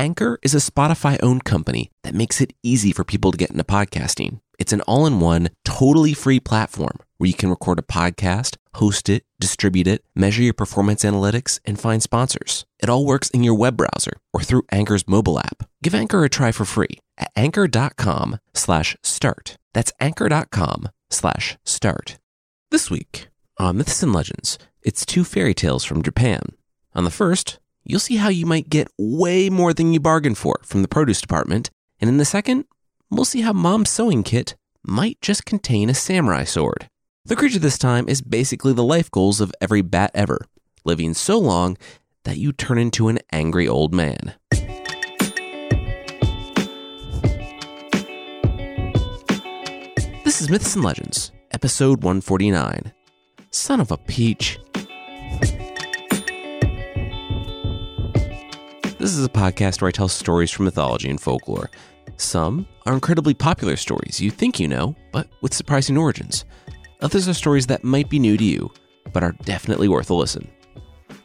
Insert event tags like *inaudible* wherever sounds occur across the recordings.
Anchor is a Spotify owned company that makes it easy for people to get into podcasting. It's an all in one, totally free platform where you can record a podcast, host it, distribute it, measure your performance analytics, and find sponsors. It all works in your web browser or through Anchor's mobile app. Give Anchor a try for free at anchor.com slash start. That's anchor.com slash start. This week on Myths and Legends, it's two fairy tales from Japan. On the first, you'll see how you might get way more than you bargained for from the produce department. And in the second, we'll see how mom's sewing kit might just contain a samurai sword. The creature this time is basically the life goals of every bat ever, living so long that you turn into an angry old man. This is Myths and Legends, episode 149. Son of a peach. This is a podcast where I tell stories from mythology and folklore. Some are incredibly popular stories you think you know, but with surprising origins. Others are stories that might be new to you, but are definitely worth a listen.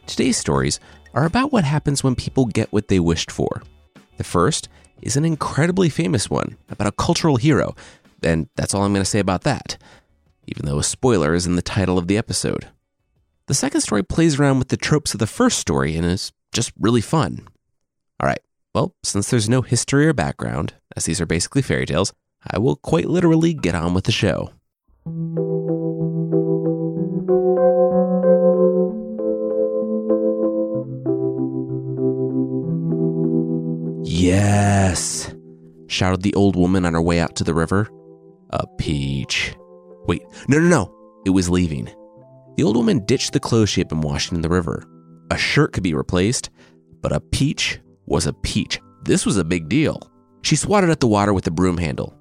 Today's stories are about what happens when people get what they wished for. The first is an incredibly famous one about a cultural hero, and that's all I'm going to say about that, even though a spoiler is in the title of the episode. The second story plays around with the tropes of the first story and is just really fun. Well, since there's no history or background, as these are basically fairy tales, I will quite literally get on with the show. Yes, shouted the old woman on her way out to the river. A peach. Wait, no, no, no. It was leaving. The old woman ditched the clothes she had been washing in the river. A shirt could be replaced, but a peach was a peach. This was a big deal. She swatted at the water with a broom handle,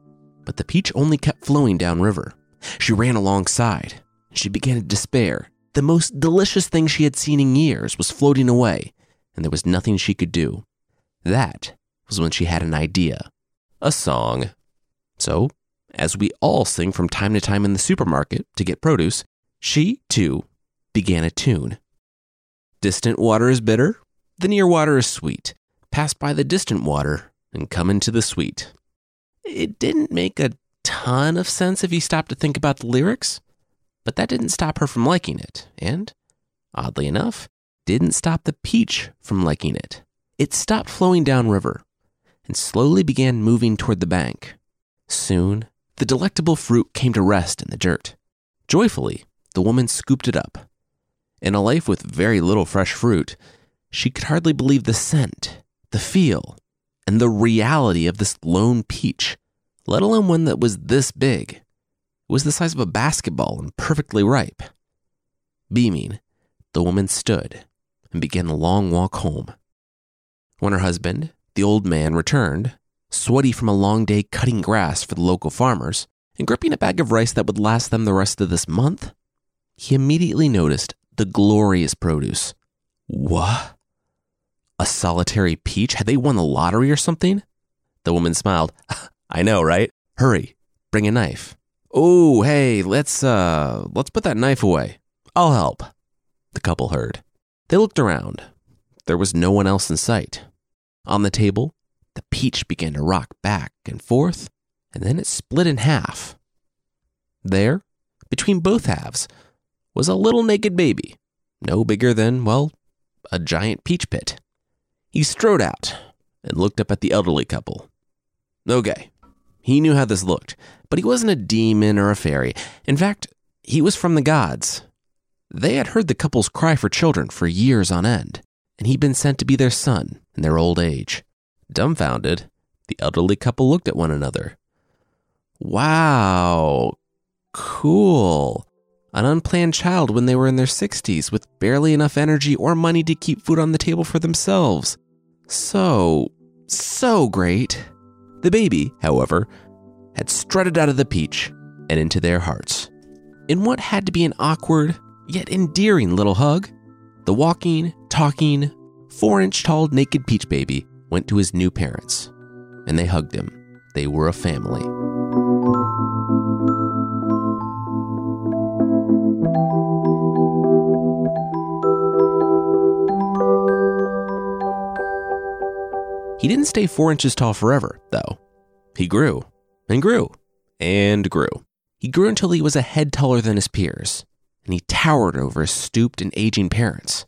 but the peach only kept flowing downriver. She ran alongside. She began to despair. The most delicious thing she had seen in years was floating away, and there was nothing she could do. That was when she had an idea a song. So, as we all sing from time to time in the supermarket to get produce, she, too, began a tune. Distant water is bitter, the near water is sweet. Pass by the distant water and come into the sweet. It didn't make a ton of sense if you stopped to think about the lyrics, but that didn't stop her from liking it, and, oddly enough, didn't stop the peach from liking it. It stopped flowing downriver and slowly began moving toward the bank. Soon, the delectable fruit came to rest in the dirt. Joyfully, the woman scooped it up. In a life with very little fresh fruit, she could hardly believe the scent, the feel, and the reality of this lone peach, let alone one that was this big. It was the size of a basketball and perfectly ripe. Beaming, the woman stood and began the long walk home. When her husband, the old man, returned, sweaty from a long day cutting grass for the local farmers, and gripping a bag of rice that would last them the rest of this month, he immediately noticed the glorious produce. What? A solitary peach? Had they won the lottery or something? The woman smiled. *laughs* I know, right? Hurry, bring a knife. Oh, hey, let's uh let's put that knife away. I'll help. The couple heard. They looked around. There was no one else in sight. On the table, the peach began to rock back and forth, and then it split in half. There, between both halves, was a little naked baby, no bigger than, well, a giant peach pit. He strode out and looked up at the elderly couple. Okay, he knew how this looked, but he wasn't a demon or a fairy. In fact, he was from the gods. They had heard the couple's cry for children for years on end, and he'd been sent to be their son in their old age. Dumbfounded, the elderly couple looked at one another. Wow, cool. An unplanned child when they were in their 60s with barely enough energy or money to keep food on the table for themselves. So, so great. The baby, however, had strutted out of the peach and into their hearts. In what had to be an awkward, yet endearing little hug, the walking, talking, four inch tall naked peach baby went to his new parents, and they hugged him. They were a family. He didn't stay four inches tall forever, though. He grew and grew and grew. He grew until he was a head taller than his peers, and he towered over his stooped and aging parents.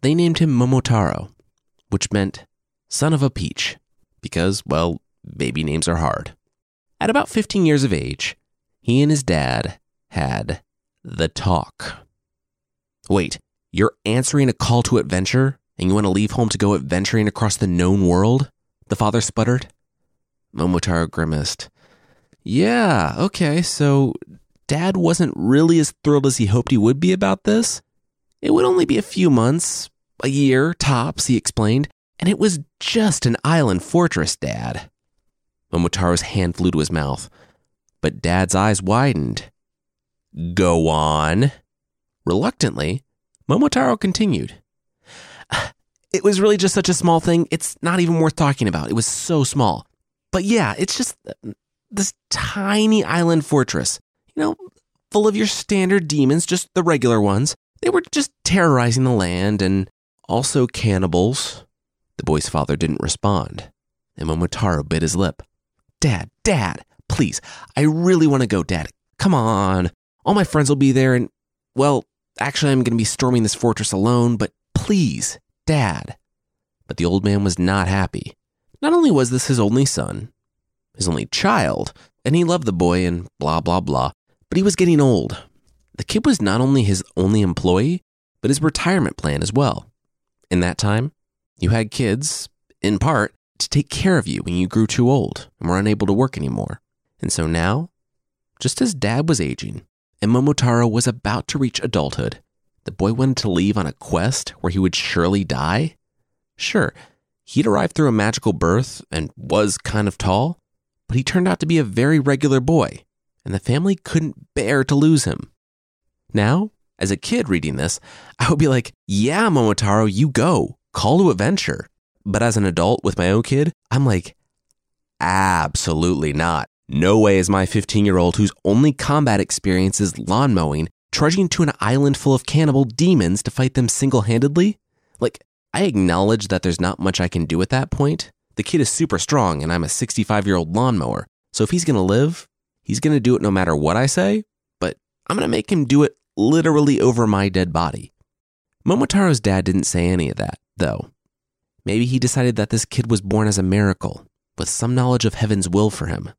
They named him Momotaro, which meant son of a peach, because, well, baby names are hard. At about 15 years of age, he and his dad had the talk. Wait, you're answering a call to adventure and you want to leave home to go adventuring across the known world? The father sputtered. Momotaro grimaced. Yeah, okay, so dad wasn't really as thrilled as he hoped he would be about this. It would only be a few months, a year tops, he explained, and it was just an island fortress, Dad. Momotaro's hand flew to his mouth, but Dad's eyes widened. Go on. Reluctantly, Momotaro continued. It was really just such a small thing, it's not even worth talking about. It was so small. But yeah, it's just uh, this tiny island fortress, you know, full of your standard demons, just the regular ones. They were just terrorizing the land and also cannibals. The boy's father didn't respond, and Momotaro bit his lip. Dad, Dad, please, I really want to go, Dad. Come on. All my friends will be there, and, well, actually, I'm going to be storming this fortress alone, but please, Dad. But the old man was not happy. Not only was this his only son, his only child, and he loved the boy and blah, blah, blah, but he was getting old. The kid was not only his only employee, but his retirement plan as well. In that time, you had kids, in part, to take care of you when you grew too old and were unable to work anymore. And so now, just as dad was aging and Momotaro was about to reach adulthood, the boy wanted to leave on a quest where he would surely die. Sure, he'd arrived through a magical birth and was kind of tall, but he turned out to be a very regular boy, and the family couldn't bear to lose him. Now, as a kid reading this, I would be like, yeah, Momotaro, you go, call to adventure. But as an adult with my own kid, I'm like, absolutely not. No way is my 15 year old whose only combat experience is lawn mowing trudging to an island full of cannibal demons to fight them single handedly? Like, I acknowledge that there's not much I can do at that point. The kid is super strong and I'm a 65 year old lawnmower. So if he's to live, he's to do it no matter what I say, but I'm to make him do it literally over my dead body. Momotaro's dad didn't say any of that, though. Maybe he decided that this kid was born as a miracle, with some knowledge of heaven's will for him.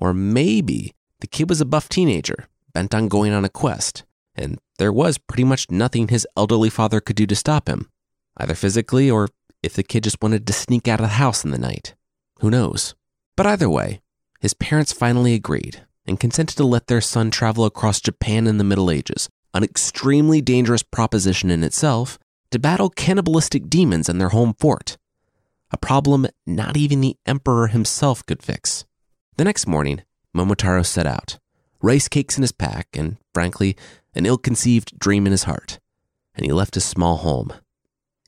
Or maybe the kid was a buff teenager, bent on going on a quest, and there was pretty much nothing his elderly father could do to stop him, either physically or if the kid just wanted to sneak out of the house in the night. Who knows? But either way, his parents finally agreed and consented to let their son travel across Japan in the Middle Ages, an extremely dangerous proposition in itself, to battle cannibalistic demons in their home fort. A problem not even the emperor himself could fix. The next morning, Momotaro set out, rice cakes in his pack, and frankly, an ill conceived dream in his heart, and he left his small home.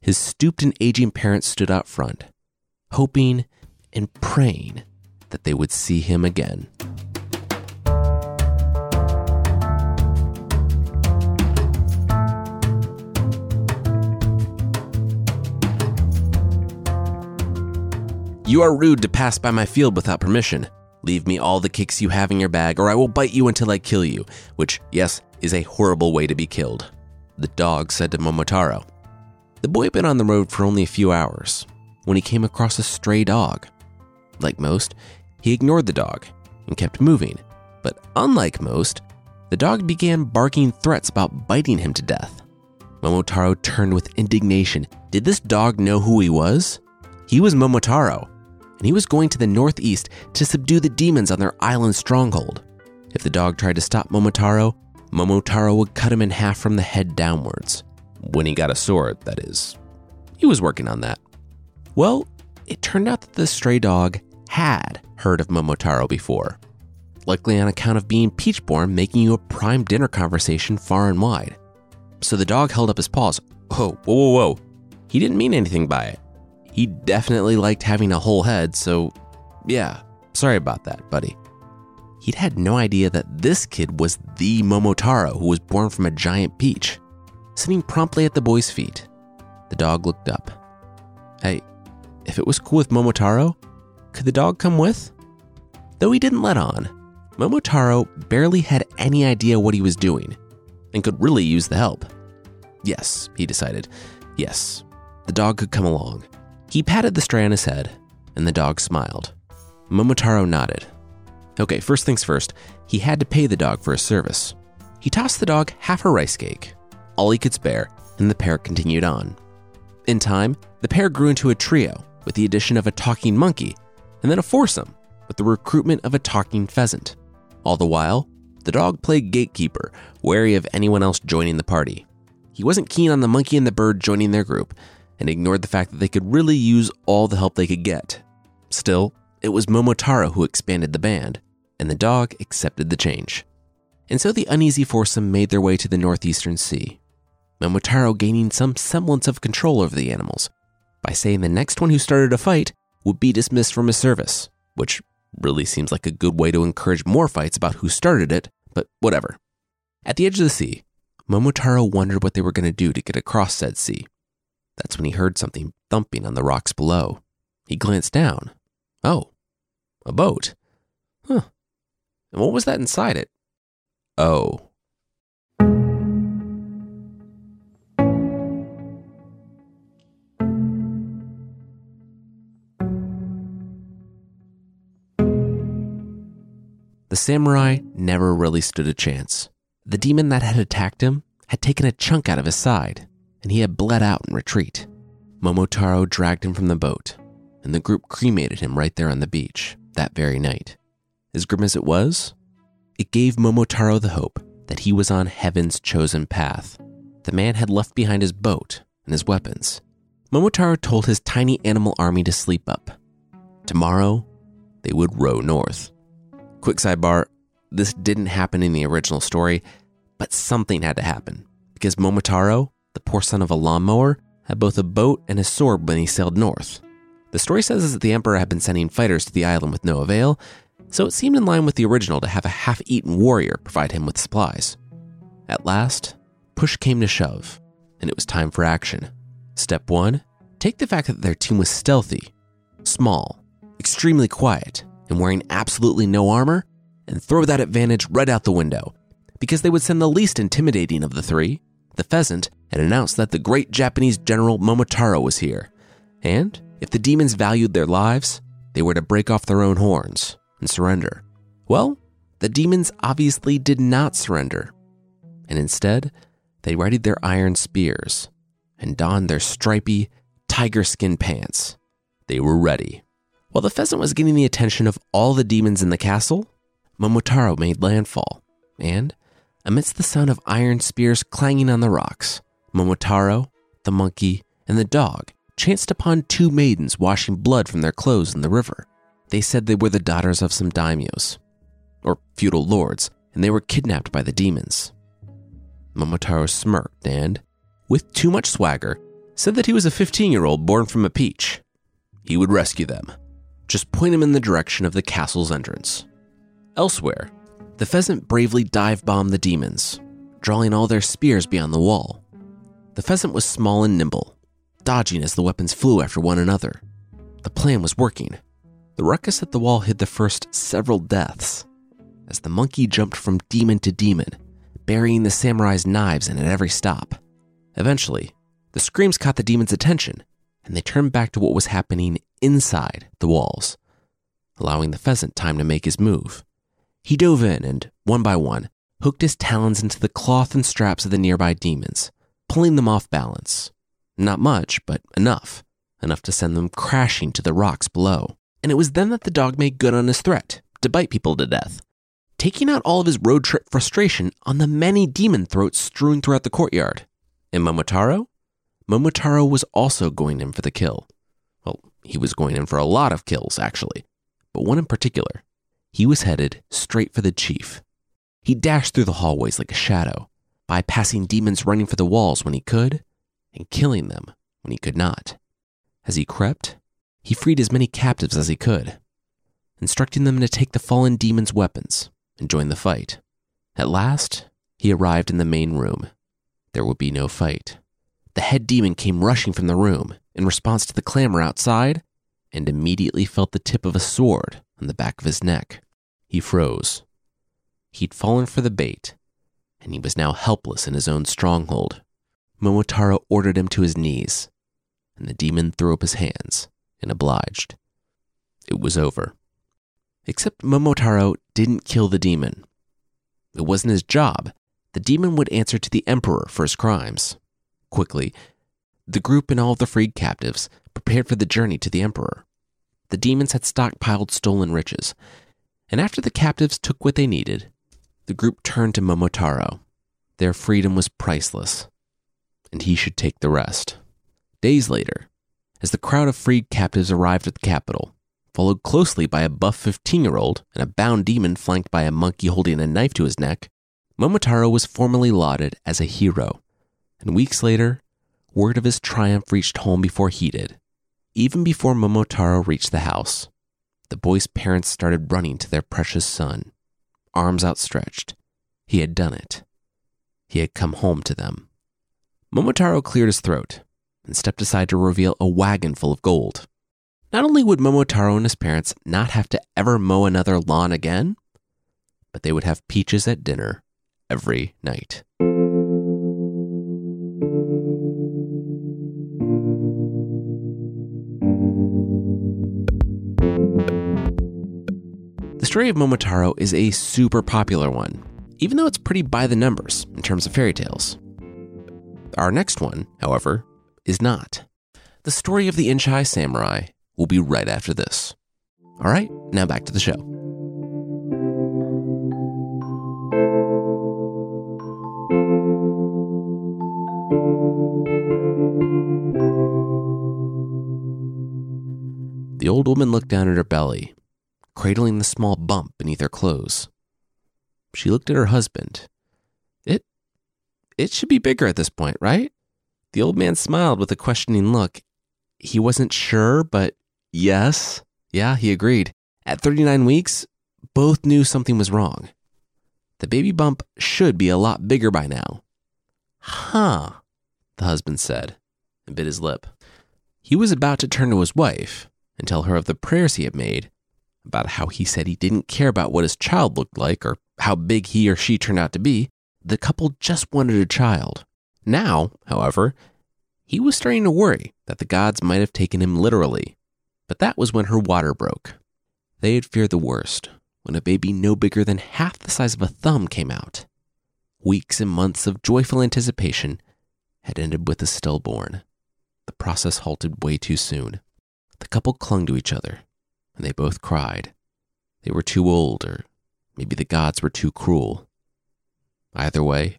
His stooped and aging parents stood out front, hoping and praying that they would see him again. You are rude to pass by my field without permission. Leave me all the kicks you have in your bag, or I will bite you until I kill you, which, yes, is a horrible way to be killed. The dog said to Momotaro. The boy had been on the road for only a few hours when he came across a stray dog. Like most, he ignored the dog and kept moving. But unlike most, the dog began barking threats about biting him to death. Momotaro turned with indignation. Did this dog know who he was? He was Momotaro, and he was going to the northeast to subdue the demons on their island stronghold. If the dog tried to stop Momotaro, Momotaro would cut him in half from the head downwards. When he got a sword, that is. He was working on that. Well, it turned out that the stray dog had heard of Momotaro before, likely on account of being Peachborn making you a prime dinner conversation far and wide. So the dog held up his paws. Oh, whoa, whoa, whoa. He didn't mean anything by it. He definitely liked having a whole head, so yeah, sorry about that, buddy. He'd had no idea that this kid was the Momotaro who was born from a giant peach. Sitting promptly at the boy's feet, the dog looked up. Hey, if it was cool with Momotaro, could the dog come with? Though he didn't let on, Momotaro barely had any idea what he was doing and could really use the help. Yes, he decided. Yes, the dog could come along. He patted the stray on his head, and the dog smiled. Momotaro nodded. Okay, first things first, he had to pay the dog for his service. He tossed the dog half a rice cake, all he could spare, and the pair continued on. In time, the pair grew into a trio with the addition of a talking monkey, and then a foursome with the recruitment of a talking pheasant. All the while, the dog played gatekeeper, wary of anyone else joining the party. He wasn't keen on the monkey and the bird joining their group, and ignored the fact that they could really use all the help they could get. Still, it was Momotaro who expanded the band, and the dog accepted the change. And so the uneasy foursome made their way to the northeastern sea, Momotaro gaining some semblance of control over the animals by saying the next one who started a fight would be dismissed from his service, which really seems like a good way to encourage more fights about who started it, but whatever. At the edge of the sea, Momotaro wondered what they were going to do to get across said sea. That's when he heard something thumping on the rocks below. He glanced down. Oh, a boat. Huh. And what was that inside it? Oh. The samurai never really stood a chance. The demon that had attacked him had taken a chunk out of his side, and he had bled out in retreat. Momotaro dragged him from the boat, and the group cremated him right there on the beach that very night. As grim as it was, it gave Momotaro the hope that he was on heaven's chosen path. The man had left behind his boat and his weapons. Momotaro told his tiny animal army to sleep up. Tomorrow, they would row north. Quick sidebar this didn't happen in the original story, but something had to happen because Momotaro, the poor son of a lawnmower, had both a boat and a sword when he sailed north. The story says that the Emperor had been sending fighters to the island with no avail, so it seemed in line with the original to have a half eaten warrior provide him with supplies. At last, push came to shove, and it was time for action. Step one take the fact that their team was stealthy, small, extremely quiet, and wearing absolutely no armor, and throw that advantage right out the window. Because they would send the least intimidating of the three, the pheasant, and announce that the great Japanese general Momotaro was here. And if the demons valued their lives, they were to break off their own horns and surrender. Well, the demons obviously did not surrender. And instead, they readied their iron spears and donned their stripy, tiger skin pants. They were ready. While the pheasant was getting the attention of all the demons in the castle, Momotaro made landfall, and, amidst the sound of iron spears clanging on the rocks, Momotaro, the monkey, and the dog chanced upon two maidens washing blood from their clothes in the river. They said they were the daughters of some daimyos, or feudal lords, and they were kidnapped by the demons. Momotaro smirked and, with too much swagger, said that he was a 15 year old born from a peach. He would rescue them just point him in the direction of the castle's entrance. Elsewhere, the pheasant bravely dive bombed the demons, drawing all their spears beyond the wall. The pheasant was small and nimble, dodging as the weapons flew after one another. The plan was working. The ruckus at the wall hid the first several deaths as the monkey jumped from demon to demon, burying the samurai's knives in at every stop. Eventually, the screams caught the demon's attention, and they turned back to what was happening inside the walls, allowing the pheasant time to make his move. He dove in and, one by one, hooked his talons into the cloth and straps of the nearby demons, pulling them off balance. Not much, but enough. Enough to send them crashing to the rocks below. And it was then that the dog made good on his threat to bite people to death, taking out all of his road trip frustration on the many demon throats strewn throughout the courtyard. And Momotaro? Momotaro was also going in for the kill. Well, he was going in for a lot of kills, actually, but one in particular. He was headed straight for the chief. He dashed through the hallways like a shadow, bypassing demons running for the walls when he could, and killing them when he could not. As he crept, he freed as many captives as he could, instructing them to take the fallen demon's weapons and join the fight. At last, he arrived in the main room. There would be no fight. The head demon came rushing from the room in response to the clamor outside, and immediately felt the tip of a sword on the back of his neck. He froze. He'd fallen for the bait, and he was now helpless in his own stronghold. Momotaro ordered him to his knees, and the demon threw up his hands and obliged. It was over. Except Momotaro didn't kill the demon. It wasn't his job. The demon would answer to the emperor for his crimes. Quickly, the group and all of the freed captives prepared for the journey to the emperor. The demons had stockpiled stolen riches, and after the captives took what they needed, the group turned to Momotaro. Their freedom was priceless, and he should take the rest. Days later, as the crowd of freed captives arrived at the capital, followed closely by a buff 15 year old and a bound demon flanked by a monkey holding a knife to his neck, Momotaro was formally lauded as a hero. And weeks later, word of his triumph reached home before he did. Even before Momotaro reached the house, the boy's parents started running to their precious son, arms outstretched. He had done it. He had come home to them. Momotaro cleared his throat and stepped aside to reveal a wagon full of gold. Not only would Momotaro and his parents not have to ever mow another lawn again, but they would have peaches at dinner every night. The story of Momotaro is a super popular one, even though it's pretty by the numbers in terms of fairy tales. Our next one, however, is not. The story of the Inch High Samurai will be right after this. All right, now back to the show. The old woman looked down at her belly, cradling the small bump beneath her clothes. She looked at her husband. It it should be bigger at this point, right? The old man smiled with a questioning look. He wasn't sure, but yes. Yeah, he agreed. At 39 weeks, both knew something was wrong. The baby bump should be a lot bigger by now. Huh, the husband said and bit his lip. He was about to turn to his wife and tell her of the prayers he had made, about how he said he didn't care about what his child looked like or how big he or she turned out to be. The couple just wanted a child. Now, however, he was starting to worry that the gods might have taken him literally. But that was when her water broke. They had feared the worst when a baby no bigger than half the size of a thumb came out. Weeks and months of joyful anticipation had ended with a stillborn. The process halted way too soon. The couple clung to each other, and they both cried. They were too old, or maybe the gods were too cruel. Either way,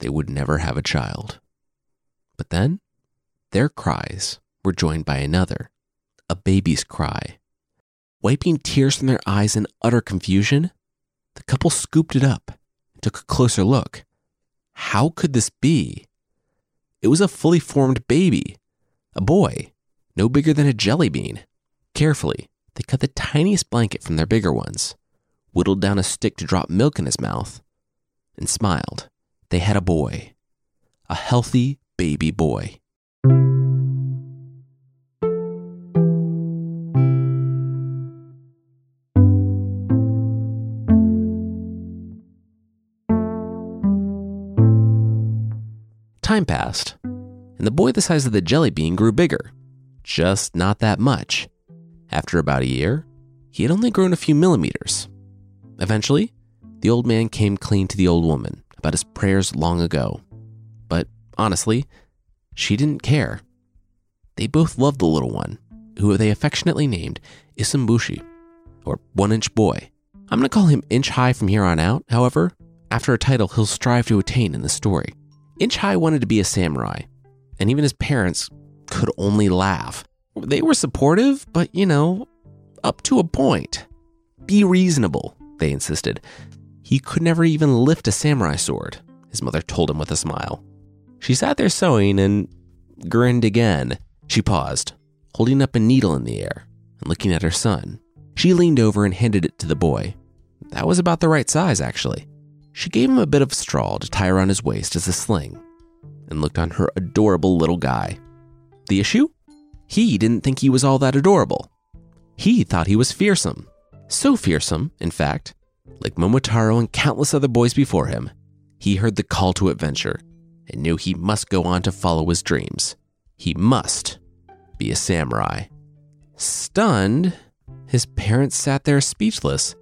they would never have a child. But then, their cries were joined by another, a baby's cry. Wiping tears from their eyes in utter confusion, the couple scooped it up and took a closer look. How could this be? It was a fully formed baby, a boy, no bigger than a jelly bean. Carefully, they cut the tiniest blanket from their bigger ones, whittled down a stick to drop milk in his mouth, and smiled. They had a boy, a healthy baby boy. Time passed, and the boy the size of the jelly bean grew bigger. Just not that much. After about a year, he had only grown a few millimeters. Eventually, the old man came clean to the old woman about his prayers long ago. But honestly, she didn't care. They both loved the little one, who they affectionately named Issunboshi, or One Inch Boy. I'm going to call him Inch High from here on out, however, after a title he'll strive to attain in the story. Inch High wanted to be a samurai, and even his parents could only laugh. They were supportive, but you know, up to a point. Be reasonable, they insisted. He could never even lift a samurai sword, his mother told him with a smile. She sat there sewing and grinned again. She paused, holding up a needle in the air and looking at her son. She leaned over and handed it to the boy. That was about the right size, actually. She gave him a bit of straw to tie around his waist as a sling and looked on her adorable little guy. The issue? He didn't think he was all that adorable. He thought he was fearsome. So fearsome, in fact, like Momotaro and countless other boys before him, he heard the call to adventure and knew he must go on to follow his dreams. He must be a samurai. Stunned, his parents sat there speechless.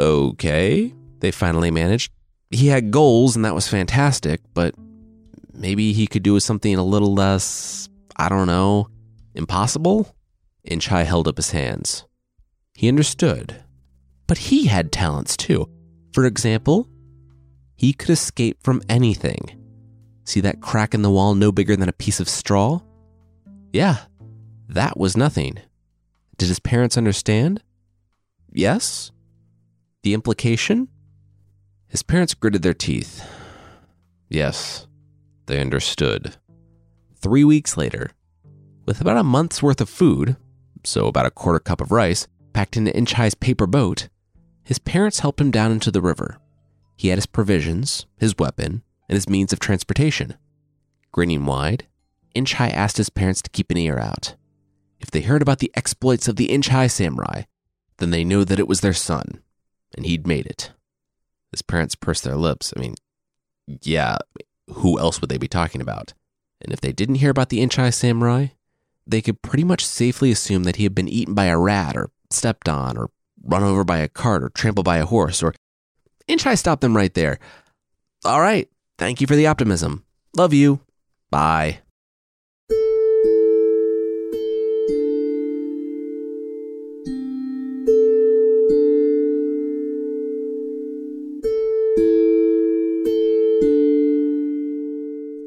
Okay, they finally managed. He had goals and that was fantastic, but maybe he could do something a little less, I don't know, impossible? Inch High held up his hands. He understood. But he had talents too. For example, he could escape from anything. See that crack in the wall no bigger than a piece of straw? Yeah, that was nothing. Did his parents understand? Yes. The implication? His parents gritted their teeth. Yes, they understood. Three weeks later, with about a month's worth of food, so about a quarter cup of rice, packed into Inch High's paper boat, his parents helped him down into the river. He had his provisions, his weapon, and his means of transportation. Grinning wide, Inch High asked his parents to keep an ear out. If they heard about the exploits of the Inch High samurai, then they knew that it was their son, and he'd made it. His parents pursed their lips. I mean, yeah, who else would they be talking about? And if they didn't hear about the Inch High samurai, they could pretty much safely assume that he had been eaten by a rat or stepped on or run over by a cart or trampled by a horse or Inch High stopped them right there. All right, thank you for the optimism. Love you. Bye.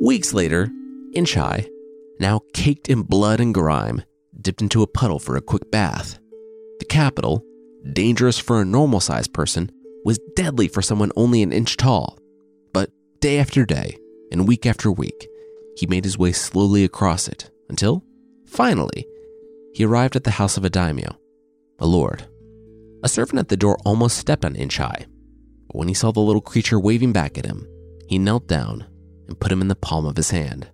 Weeks later, Inch High, now caked in blood and grime, dipped into a puddle for a quick bath. The capital, dangerous for a normal sized person, was deadly for someone only an inch tall. But day after day, and week after week, he made his way slowly across it until, finally, he arrived at the house of a daimyo, a lord. A servant at the door almost stepped on Inch High, but when he saw the little creature waving back at him, he knelt down and put him in the palm of his hand.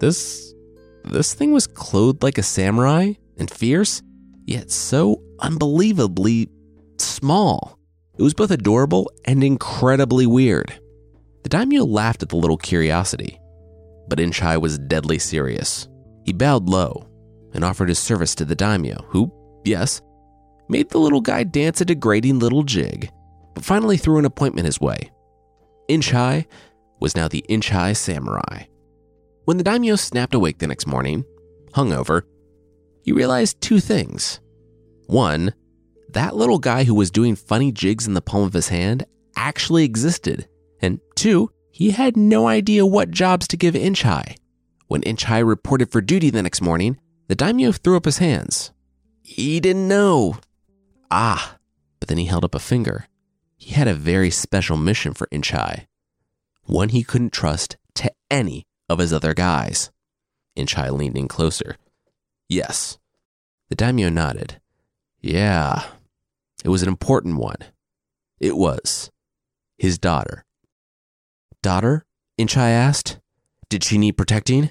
This this thing was clothed like a samurai and fierce, yet so unbelievably small. It was both adorable and incredibly weird. The daimyo laughed at the little curiosity, but Inch High was deadly serious. He bowed low and offered his service to the daimyo, who, yes, made the little guy dance a degrading little jig, but finally threw an appointment his way. Inch High was now the Inch High samurai. When the daimyo snapped awake the next morning, hungover, he realized two things. One, that little guy who was doing funny jigs in the palm of his hand actually existed. And two, he had no idea what jobs to give Inch High. When Inch High reported for duty the next morning, the daimyo threw up his hands. He didn't know. Ah, but then he held up a finger. He had a very special mission for Inch High one he couldn't trust to any of his other guys. Inch High leaned in closer. Yes. The daimyo nodded. Yeah, it was an important one. It was his daughter. Daughter? Inch High asked. Did she need protecting?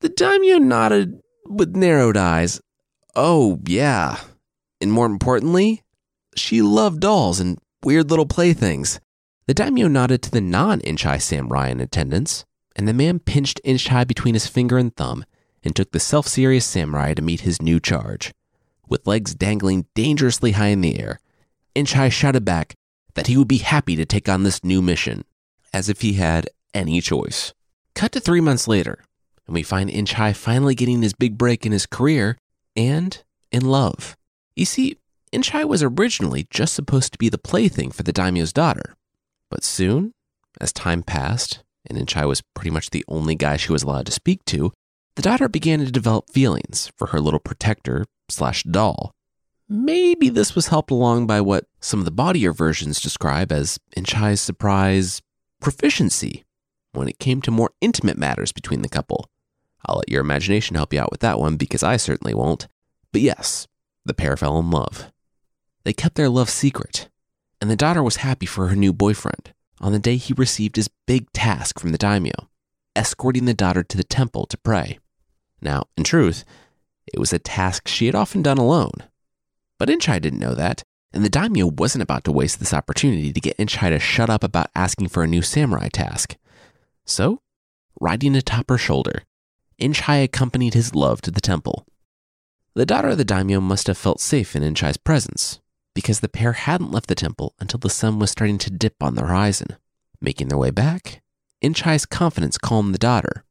The daimyo nodded with narrowed eyes. Oh, yeah. And more importantly, she loved dolls and weird little playthings. The daimyo nodded to the non Inch High samurai in attendance, and the man pinched Inch High between his finger and thumb and took the self serious samurai to meet his new charge. With legs dangling dangerously high in the air, Inch High shouted back that he would be happy to take on this new mission, as if he had any choice. Cut to three months later, and we find Inch High finally getting his big break in his career and in love. You see, Inch High was originally just supposed to be the plaything for the daimyo's daughter. But soon, as time passed, and Inch High was pretty much the only guy she was allowed to speak to, the daughter began to develop feelings for her little protector slash doll. Maybe this was helped along by what some of the bodier versions describe as Inch High's surprise proficiency when it came to more intimate matters between the couple. I'll let your imagination help you out with that one because I certainly won't. But yes, the pair fell in love. They kept their love secret, and the daughter was happy for her new boyfriend on the day he received his big task from the daimyo, escorting the daughter to the temple to pray. Now, in truth, It was a task she had often done alone. But Inch High didn't know that, and the daimyo wasn't about to waste this opportunity to get Inch High to shut up about asking for a new samurai task. So, riding atop her shoulder, Inch High accompanied his love to the temple. The daughter of the daimyo must have felt safe in Inch High's presence, because the pair hadn't left the temple until the sun was starting to dip on the horizon. Making their way back, Inch High's confidence calmed the daughter,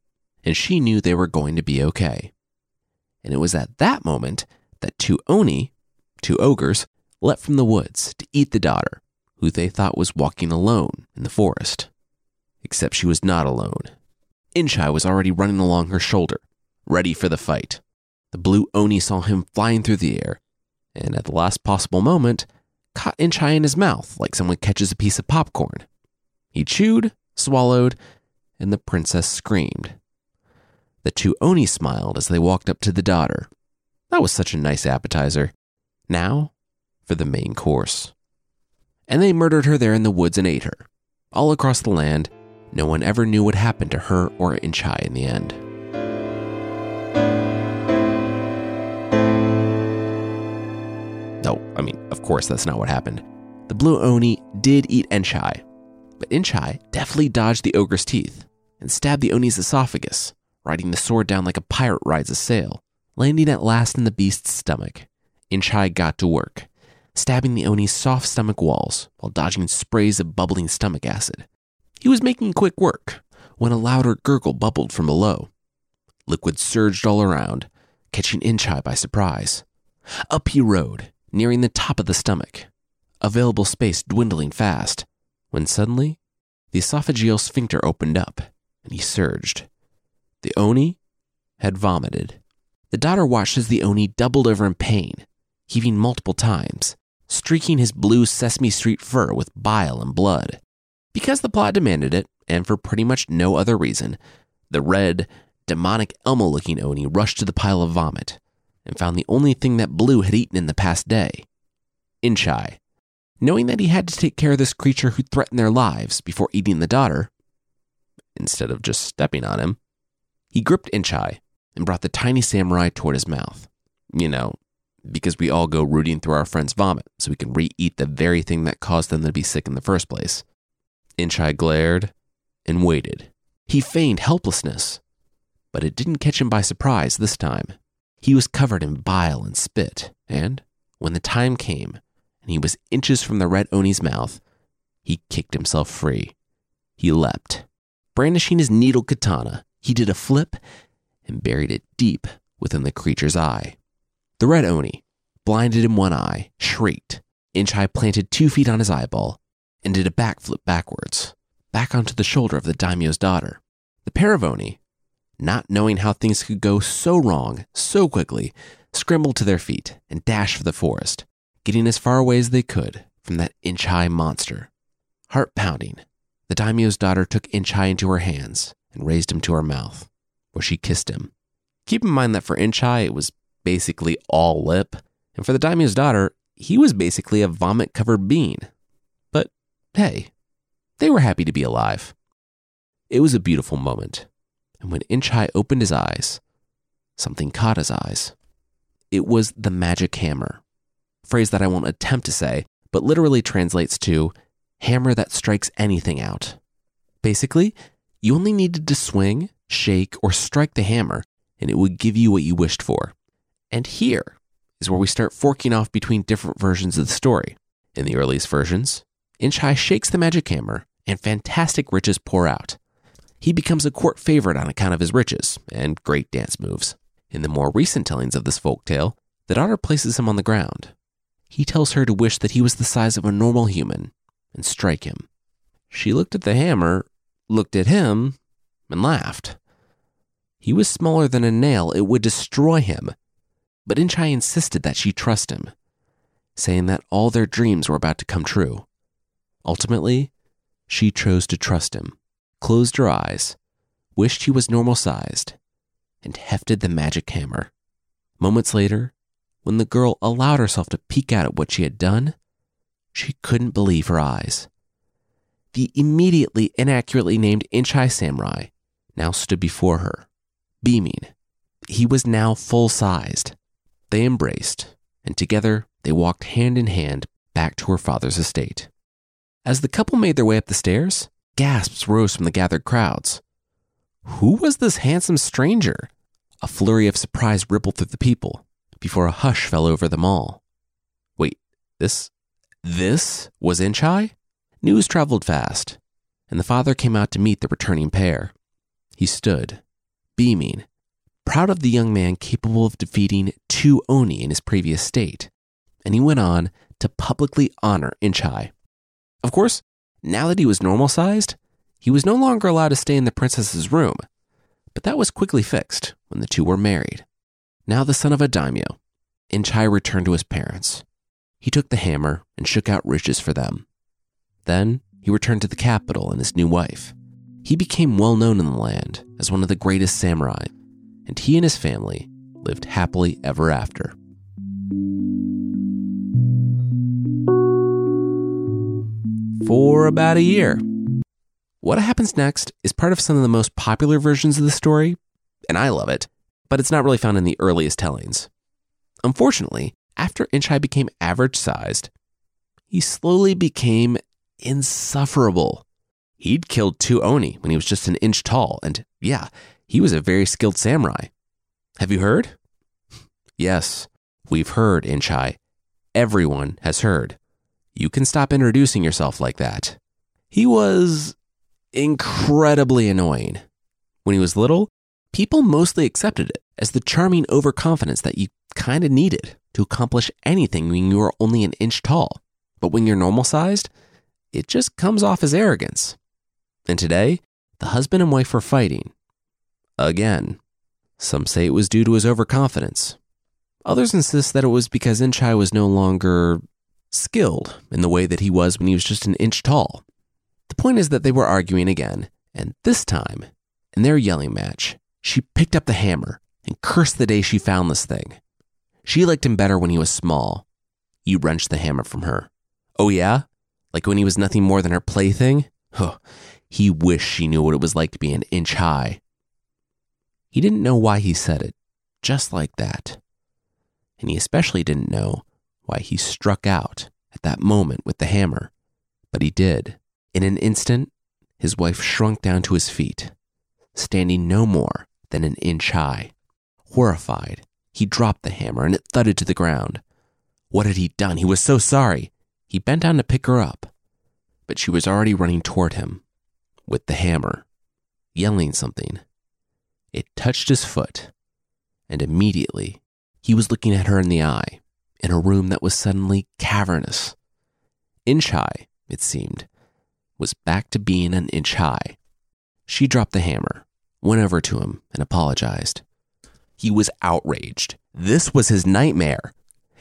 and she knew they were going to be okay. And it was at that moment that two Oni, two ogres, leapt from the woods to eat the daughter, who they thought was walking alone in the forest. Except she was not alone. Inch High was already running along her shoulder, ready for the fight. The blue Oni saw him flying through the air, and at the last possible moment, caught Inch High in his mouth like someone catches a piece of popcorn. He chewed, swallowed, and the princess screamed. The two Oni smiled as they walked up to the daughter. That was such a nice appetizer. Now, for the main course. And they murdered her there in the woods and ate her. All across the land, no one ever knew what happened to her or Inch High in the end. No, I mean, of course, that's not what happened. The blue Oni did eat Inch High, but Inch High deftly dodged the ogre's teeth and stabbed the Oni's esophagus, riding the sword down like a pirate rides a sail, landing at last in the beast's stomach. Inch High got to work, stabbing the Oni's soft stomach walls while dodging sprays of bubbling stomach acid. He was making quick work when a louder gurgle bubbled from below. Liquid surged all around, catching Inch High by surprise. Up he rode, nearing the top of the stomach, available space dwindling fast, when suddenly the esophageal sphincter opened up and he surged. The Oni had vomited. The daughter watched as the Oni doubled over in pain, heaving multiple times, streaking his blue Sesame Street fur with bile and blood. Because the plot demanded it, and for pretty much no other reason, the red, demonic Elmo looking Oni rushed to the pile of vomit and found the only thing that Blue had eaten in the past day Inch High. Knowing that he had to take care of this creature who threatened their lives before eating the daughter, instead of just stepping on him, he gripped Inch High and brought the tiny samurai toward his mouth. You know, because we all go rooting through our friend's vomit so we can re eat the very thing that caused them to be sick in the first place. Inch High glared and waited. He feigned helplessness, but it didn't catch him by surprise this time. He was covered in bile and spit, and when the time came and he was inches from the red Oni's mouth, he kicked himself free. He leapt. Brandishing his needle katana, he did a flip and buried it deep within the creature's eye. The red Oni, blinded in one eye, shrieked. Inch High planted two feet on his eyeball and did a backflip backwards, back onto the shoulder of the daimyo's daughter. The pair of Oni, not knowing how things could go so wrong so quickly, scrambled to their feet and dashed for the forest, getting as far away as they could from that Inch High monster. Heart pounding, the daimyo's daughter took Inch High into her hands and raised him to her mouth, where she kissed him. Keep in mind that for Inch High, it was basically all lip, and for the daimyo's daughter, he was basically a vomit covered bean. But hey, they were happy to be alive. It was a beautiful moment, and when Inch High opened his eyes, something caught his eyes. It was the magic hammer, phrase that I won't attempt to say, but literally translates to hammer that strikes anything out. Basically, you only needed to swing, shake, or strike the hammer, and it would give you what you wished for. And here is where we start forking off between different versions of the story. In the earliest versions, Inch High shakes the magic hammer, and fantastic riches pour out. He becomes a court favorite on account of his riches and great dance moves. In the more recent tellings of this folk tale, the daughter places him on the ground. He tells her to wish that he was the size of a normal human and strike him. She looked at the hammer, looked at him, and laughed. He was smaller than a nail, it would destroy him. But Inch High insisted that she trust him, saying that all their dreams were about to come true. Ultimately, she chose to trust him, closed her eyes, wished he was normal sized, and hefted the magic hammer. Moments later, when the girl allowed herself to peek out at what she had done, she couldn't believe her eyes. The immediately inaccurately named Inch High Samurai now stood before her, beaming, he was now full sized. They embraced, and together they walked hand in hand back to her father's estate. As the couple made their way up the stairs, gasps rose from the gathered crowds. Who was this handsome stranger? A flurry of surprise rippled through the people before a hush fell over them all. Wait, this this was Inch High? News traveled fast, and the father came out to meet the returning pair. He stood, beaming, proud of the young man capable of defeating two Oni in his previous state, and he went on to publicly honor Inch High. Of course, now that he was normal sized, he was no longer allowed to stay in the princess's room, but that was quickly fixed when the two were married. Now the son of a daimyo, Inch High returned to his parents. He took the hammer and shook out riches for them. Then he returned to the capital and his new wife. He became well known in the land as one of the greatest samurai, and he and his family lived happily ever after. For about a year. What happens next is part of some of the most popular versions of the story, and I love it, but it's not really found in the earliest tellings. Unfortunately, after Inch High became average sized, he slowly became insufferable. He'd killed two Oni when he was just an inch tall, and yeah, he was a very skilled samurai. Have you heard? Yes, we've heard, Inch High. Everyone has heard. You can stop introducing yourself like that. He was incredibly annoying. When he was little, people mostly accepted it as the charming overconfidence that you kind of needed to accomplish anything when you were only an inch tall. But when you're normal sized, it just comes off as arrogance. And today, the husband and wife were fighting. Again. Some say it was due to his overconfidence. Others insist that it was because Inch High was no longer skilled in the way that he was when he was just an inch tall. The point is that they were arguing again, and this time, in their yelling match, she picked up the hammer and cursed the day she found this thing. She liked him better when he was small. You wrenched the hammer from her. Oh, yeah? Like when he was nothing more than her plaything? Huh. He wished she knew what it was like to be an inch high. He didn't know why he said it, just like that. And he especially didn't know why he struck out at that moment with the hammer. But he did. In an instant, his wife shrunk down to his feet, standing no more than an inch high. Horrified, he dropped the hammer and it thudded to the ground. What had he done? He was so sorry. He bent down to pick her up, but she was already running toward him with the hammer, yelling something. It touched his foot, and immediately he was looking at her in the eye in a room that was suddenly cavernous. Inch high, it seemed, was back to being an inch high. She dropped the hammer, went over to him, and apologized. He was outraged. This was his nightmare.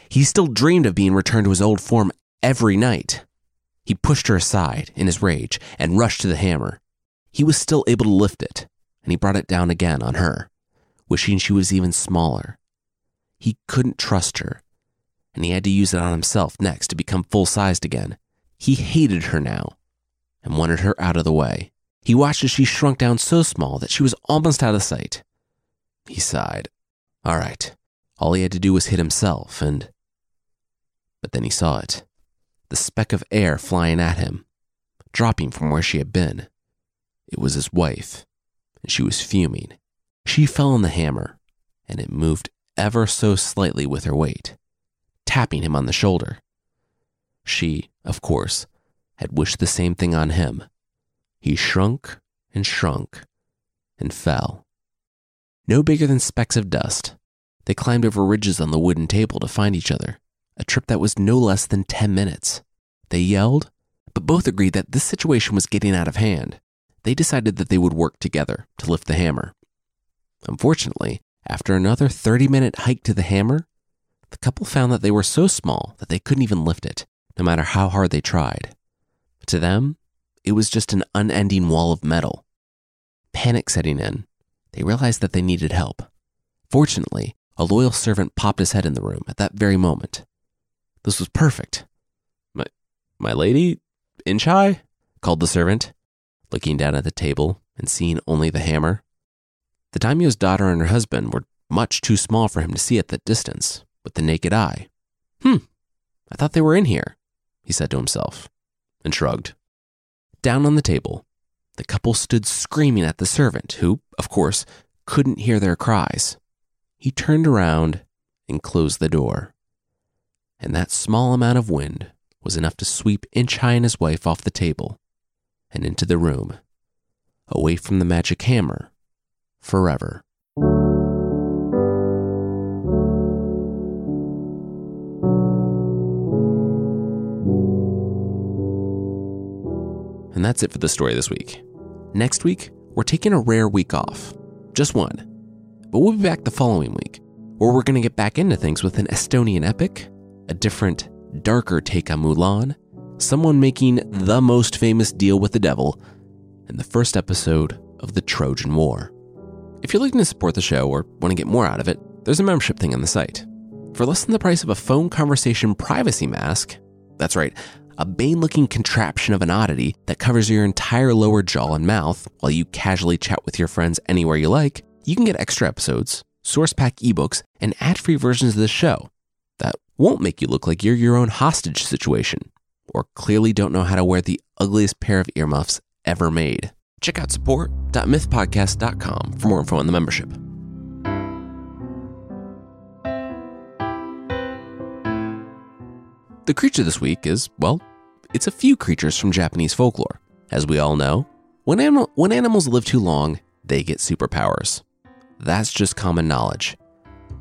He still dreamed of being returned to his old form every night. He pushed her aside in his rage and rushed to the hammer. He was still able to lift it, and he brought it down again on her, wishing she was even smaller. He couldn't trust her, and he had to use it on himself next to become full sized again. He hated her now and wanted her out of the way. He watched as she shrunk down so small that she was almost out of sight. He sighed. All right. All he had to do was hit himself, and. But then he saw it the speck of air flying at him, dropping from where she had been. It was his wife, and she was fuming. She fell on the hammer, and it moved ever so slightly with her weight, tapping him on the shoulder. She, of course, had wished the same thing on him. He shrunk and shrunk and fell. No bigger than specks of dust, they climbed over ridges on the wooden table to find each other a trip that was no less than 10 minutes. They yelled, but both agreed that this situation was getting out of hand. They decided that they would work together to lift the hammer. Unfortunately, after another 30 minute hike to the hammer, the couple found that they were so small that they couldn't even lift it, no matter how hard they tried. To them, it was just an unending wall of metal. Panic setting in, they realized that they needed help. Fortunately, a loyal servant popped his head in the room at that very moment. This was perfect. My, lady, Inch High? called the servant, looking down at the table and seeing only the hammer. The daimyo's daughter and her husband were much too small for him to see at that distance with the naked eye. Hmm, I thought they were in here, he said to himself, and shrugged. Down on the table, the couple stood screaming at the servant, who, of course, couldn't hear their cries. He turned around and closed the door. And that small amount of wind was enough to sweep Inch High and his wife off the table and into the room, away from the magic hammer, forever. And that's it for the story this week. Next week, we're taking a rare week off. Just one. But we'll be back the following week, where we're going to get back into things with an Estonian epic, a different, darker take on Mulan, someone making the most famous deal with the devil, and the first episode of the Trojan War. If you're looking to support the show or want to get more out of it, there's a membership thing on the site. For less than the price of a phone conversation privacy mask, that's right, a Bane looking contraption of an oddity that covers your entire lower jaw and mouth while you casually chat with your friends anywhere you like, you can get extra episodes, source pack ebooks, and ad free versions of the show that won't make you look like you're your own hostage situation or clearly don't know how to wear the ugliest pair of earmuffs ever made. Check out support.mythpodcast.com for more info on the membership. The creature this week is, well, it's a few creatures from Japanese folklore. As we all know, when, when animals live too long, they get superpowers. That's just common knowledge.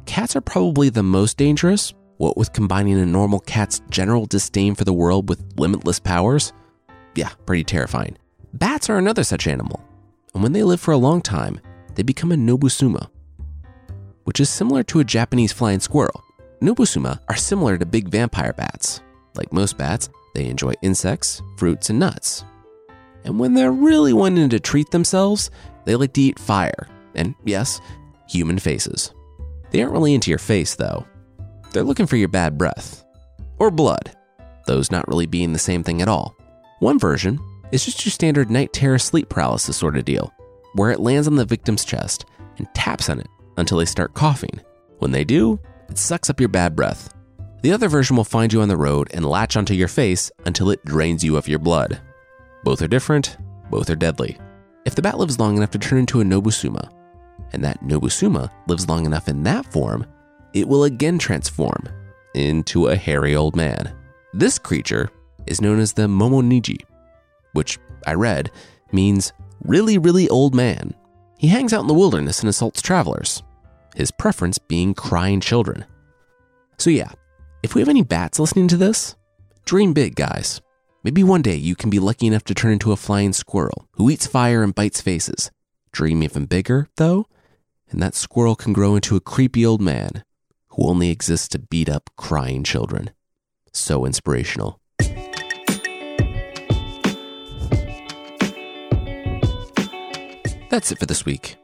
Cats are probably the most dangerous, what with combining a normal cat's general disdain for the world with limitless powers. Yeah, pretty terrifying. Bats are another such animal, and when they live for a long time, they become a nobusuma, which is similar to a Japanese flying squirrel. Nobusuma are similar to big vampire bats. Like most bats, they enjoy insects, fruits, and nuts. And when they're really wanting to treat themselves, they like to eat fire, and yes, human faces. They aren't really into your face, though. They're looking for your bad breath. Or blood, those not really being the same thing at all. One version is just your standard night terror sleep paralysis sort of deal, where it lands on the victim's chest and taps on it until they start coughing. When they do, it sucks up your bad breath. The other version will find you on the road and latch onto your face until it drains you of your blood. Both are different, both are deadly. If the bat lives long enough to turn into a Nobusuma, and that Nobusuma lives long enough in that form, it will again transform into a hairy old man. This creature is known as the Momonjii, which I read means really, really old man. He hangs out in the wilderness and assaults travelers his preference being crying children. So, yeah, if we have any bats listening to this, dream big, guys. Maybe one day you can be lucky enough to turn into a flying squirrel who eats fire and bites faces. Dream even bigger, though, and that squirrel can grow into a creepy old man who only exists to beat up crying children. So inspirational. That's it for this week.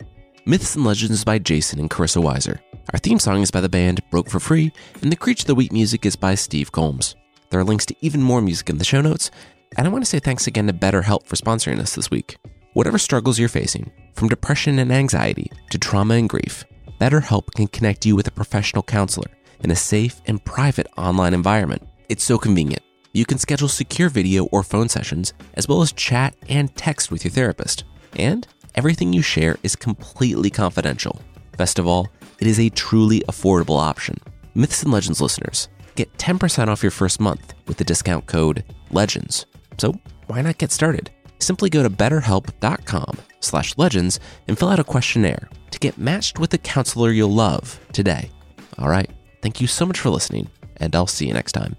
Myths and Legends by Jason and Carissa Weiser. Our theme song is by the band Broke for Free, and the Creature of the Week music is by Steve Combs. There are links to even more music in the show notes, and I want to say thanks again to BetterHelp for sponsoring us this week. Whatever struggles you're facing, from depression and anxiety to trauma and grief, BetterHelp can connect you with a professional counselor in a safe and private online environment. It's so convenient. You can schedule secure video or phone sessions, as well as chat and text with your therapist. And everything you share is completely confidential. Best of all, it is a truly affordable option. Myths and Legends listeners get 10% off your first month with the discount code LEGENDS. So why not get started? Simply go to betterhelp.com slash legends and fill out a questionnaire to get matched with a counselor you'll love today. All right. Thank you so much for listening, and I'll see you next time.